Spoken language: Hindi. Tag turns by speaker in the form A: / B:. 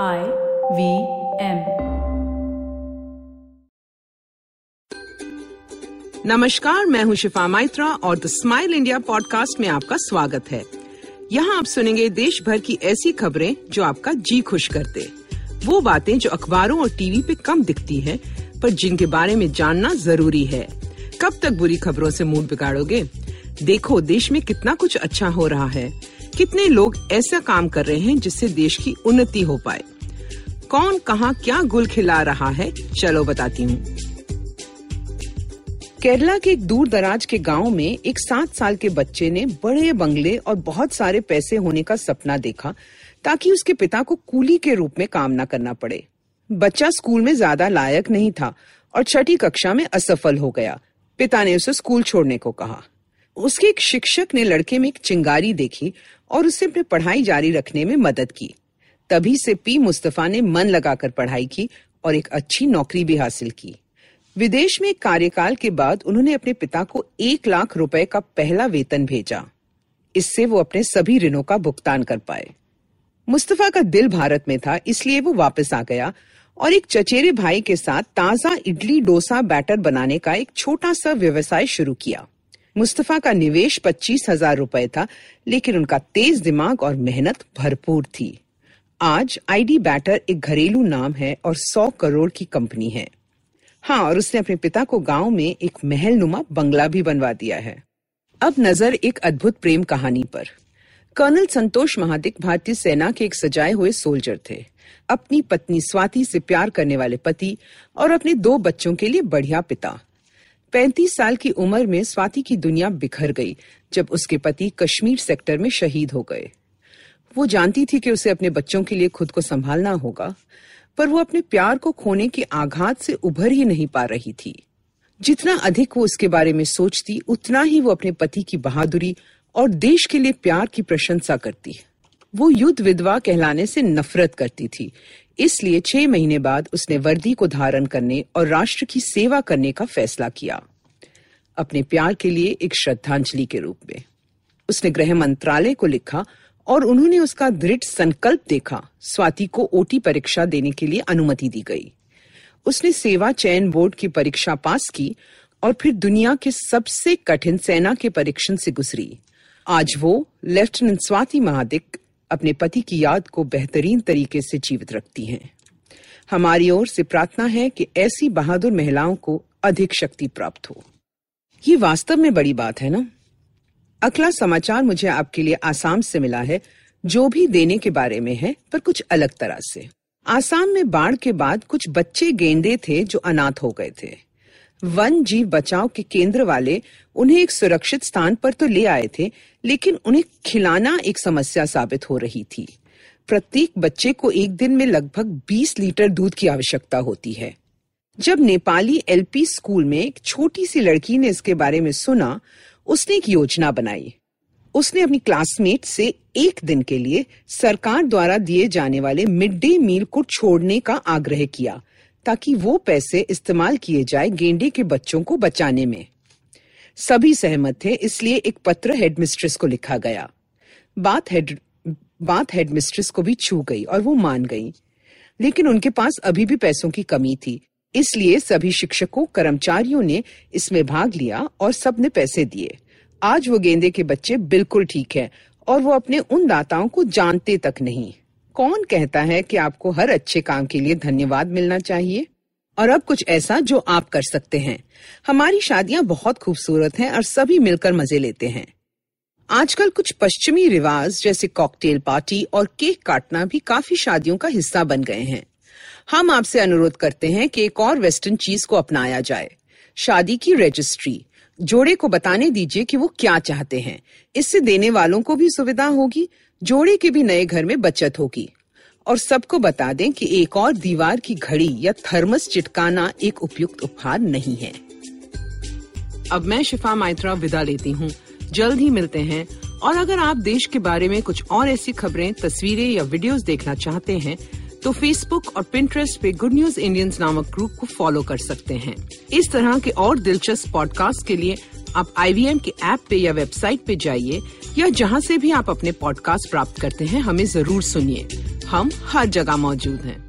A: I वी एम
B: नमस्कार मैं हूँ शिफा माइत्रा और द स्माइल इंडिया पॉडकास्ट में आपका स्वागत है। यहाँ आप सुनेंगे देश भर की ऐसी खबरें जो आपका जी खुश करते वो बातें जो अखबारों और टीवी पे कम दिखती हैं, पर जिनके बारे में जानना ज़रूरी है। कब तक बुरी खबरों से मूड बिगाड़ोगे? देखो देश में कितना कुछ अच्छा हो रहा है। कितने लोग ऐसा काम कर रहे हैं जिससे देश की उन्नति हो पाए? कौन कहाँ क्या गुल खिला रहा है? चलो बताती हूँ। केरला के एक दूर दराज के गाँव में एक सात साल के बच्चे ने बड़े बंगले और बहुत सारे पैसे होने का सपना देखा ताकि उसके पिता को कूली के रूप में काम न करना पड़े। बच्चा स्कूल में ज़्यादा लायक नहीं था और छठी कक्षा में असफल हो गया। पिता ने उसे स्कूल छोड़ने को कहा। उसके एक शिक्षक ने लड़के में एक चिंगारी देखी और उससे अपनी पढ़ाई जारी रखने में मदद की। तभी से पी मुस्तफ़ा ने मन लगाकर पढ़ाई की और एक अच्छी नौकरी भी हासिल की। विदेश में कार्यकाल के बाद उन्होंने अपने पिता को एक लाख रुपए का पहला वेतन भेजा। इससे वो अपने सभी ऋणों का भुगतान कर पाए। मुस्तफ़ा का दिल भारत में था, इसलिए वो वापस आ गया और एक चचेरे भाई के साथ ताज़ा इडली डोसा बैटर बनाने का एक छोटा सा व्यवसाय शुरू किया। मुस्तफ़ा का निवेश पच्चीस हज़ार रुपए था, लेकिन उनका तेज दिमाग और मेहनत भरपूर थी। आज आईडी बैटर एक घरेलू नाम है और सौ करोड़ की कंपनी है। हाँ और उसने अपने पिता को गाँव में एक महल नुमा बंगला भी बनवा दिया है। अब नज़र एक अद्भुत प्रेम कहानी पर। कर्नल संतोष महादिक भारतीय सेना के एक सजाए हुए सोल्जर थे। अपनी पत्नी स्वाति से प्यार करने वाले पति और अपने दो बच्चों के लिए बढ़िया पिता। पैंतीस साल की उम्र में स्वाति की दुनिया बिखर गई, जब उसके पति कश्मीर सेक्टर में शहीद हो गए। वो जानती थी कि उसे अपने बच्चों के लिए खुद को संभालना होगा, पर वो अपने प्यार को खोने के आघात से उभर ही नहीं पा रही थी। जितना अधिक वो उसके बारे में सोचती, उतना ही वो अपने पति की बहादुरी और देश के लिए प्यार की प्रशंसा करती वो युद्ध विधवा कहलाने से नफरत करती थी। इसलिए छह महीने बाद उसने वर्दी को धारण करने और राष्ट्र की सेवा करने का फैसला किया। अपने प्यार के लिए एक श्रद्धांजलि के रूप में। उसने गृह मंत्रालय को लिखा और उन्होंने उसका दृढ़ संकल्प देखा। स्वाति को ओटी परीक्षा देने के लिए अनुमति दी गई। उसने सेवा चयन बोर्ड की परीक्षा पास की और फिर दुनिया के सबसे कठिन सेना के परीक्षण से गुजरी। आज वो लेफ्टिनेंट स्वाति महादिक अपने पति की याद को बेहतरीन तरीके से जीवित रखती हैं। हमारी ओर से प्रार्थना है कि ऐसी बहादुर महिलाओं को अधिक शक्ति प्राप्त हो। ये वास्तव में बड़ी बात है ना? अगला समाचार मुझे आपके लिए आसाम से मिला है, जो भी देने के बारे में है, पर कुछ अलग तरह से। आसाम में बाढ़ के बाद कुछ बच्चे गेंदे थे जो अनाथ हो गए थे। वन जीव बचाव के केंद्र वाले उन्हें एक सुरक्षित स्थान पर तो ले आए थे, लेकिन उन्हें खिलाना एक समस्या साबित हो रही थी। प्रत्येक बच्चे को एक दिन में लगभग 20 लीटर दूध की आवश्यकता होती है। जब नेपाली एलपी स्कूल में एक छोटी सी लड़की ने इसके बारे में सुना, उसने एक योजना बनाई। उसने अपनी क्लासमेट से एक दिन के लिए सरकार द्वारा दिए जाने वाले मिड डे मील को छोड़ने का आग्रह किया। ताकि वो पैसे इस्तेमाल किए जाए गेंडे के बच्चों को बचाने में। सभी सहमत थे, इसलिए एक पत्र हेडमिस्ट्रेस को लिखा गया। बात हेड, बात हेडमिस्ट्रेस को भी छू गई और वो मान गई। लेकिन उनके पास अभी भी पैसों की कमी थी, इसलिए सभी शिक्षकों, कर्मचारियों ने इसमें भाग लिया और सबने पैसे दिए। आज वो गेंदे के बच्चे बिल्कुल ठीक है और वो अपने उन दाताओं को जानते तक नहीं। कौन कहता है कि आपको हर अच्छे काम के लिए धन्यवाद मिलना चाहिए? और अब कुछ ऐसा जो आप कर सकते हैं। हमारी शादियाँ बहुत खूबसूरत हैं और सभी मिलकर मज़े लेते हैं। आजकल कुछ पश्चिमी रिवाज जैसे कॉकटेल पार्टी और केक काटना भी काफ़ी शादियों का हिस्सा बन गए हैं। हम आपसे अनुरोध करते हैं कि एक और वेस्टर्न चीज़ को अपनाया जाए। शादी की रजिस्ट्री जोड़े को बताने दीजिए कि वो क्या चाहते हैं। इससे देने वालों को भी सुविधा होगी, जोड़े के भी नए घर में बचत होगी। और सबको बता दें कि एक और दीवार की घड़ी या थर्मस चिटकाना एक उपयुक्त उपहार नहीं है। अब मैं शिफा माइत्रा विदा लेती हूँ। जल्द ही मिलते हैं। और अगर आप देश के बारे में कुछ और ऐसी खबरें, तस्वीरें या वीडियोस देखना चाहते हैं तो फेसबुक और पिंटरेस्ट पे गुड न्यूज़ इंडियंस नामक ग्रुप को फॉलो कर सकते हैं। इस तरह के और दिलचस्प पॉडकास्ट के लिए आप आईवीएम के ऐप पे या वेबसाइट पे जाइए, या जहाँ से भी आप अपने पॉडकास्ट प्राप्त करते हैं, हमें ज़रूर सुनिए। हम हर जगह मौजूद हैं।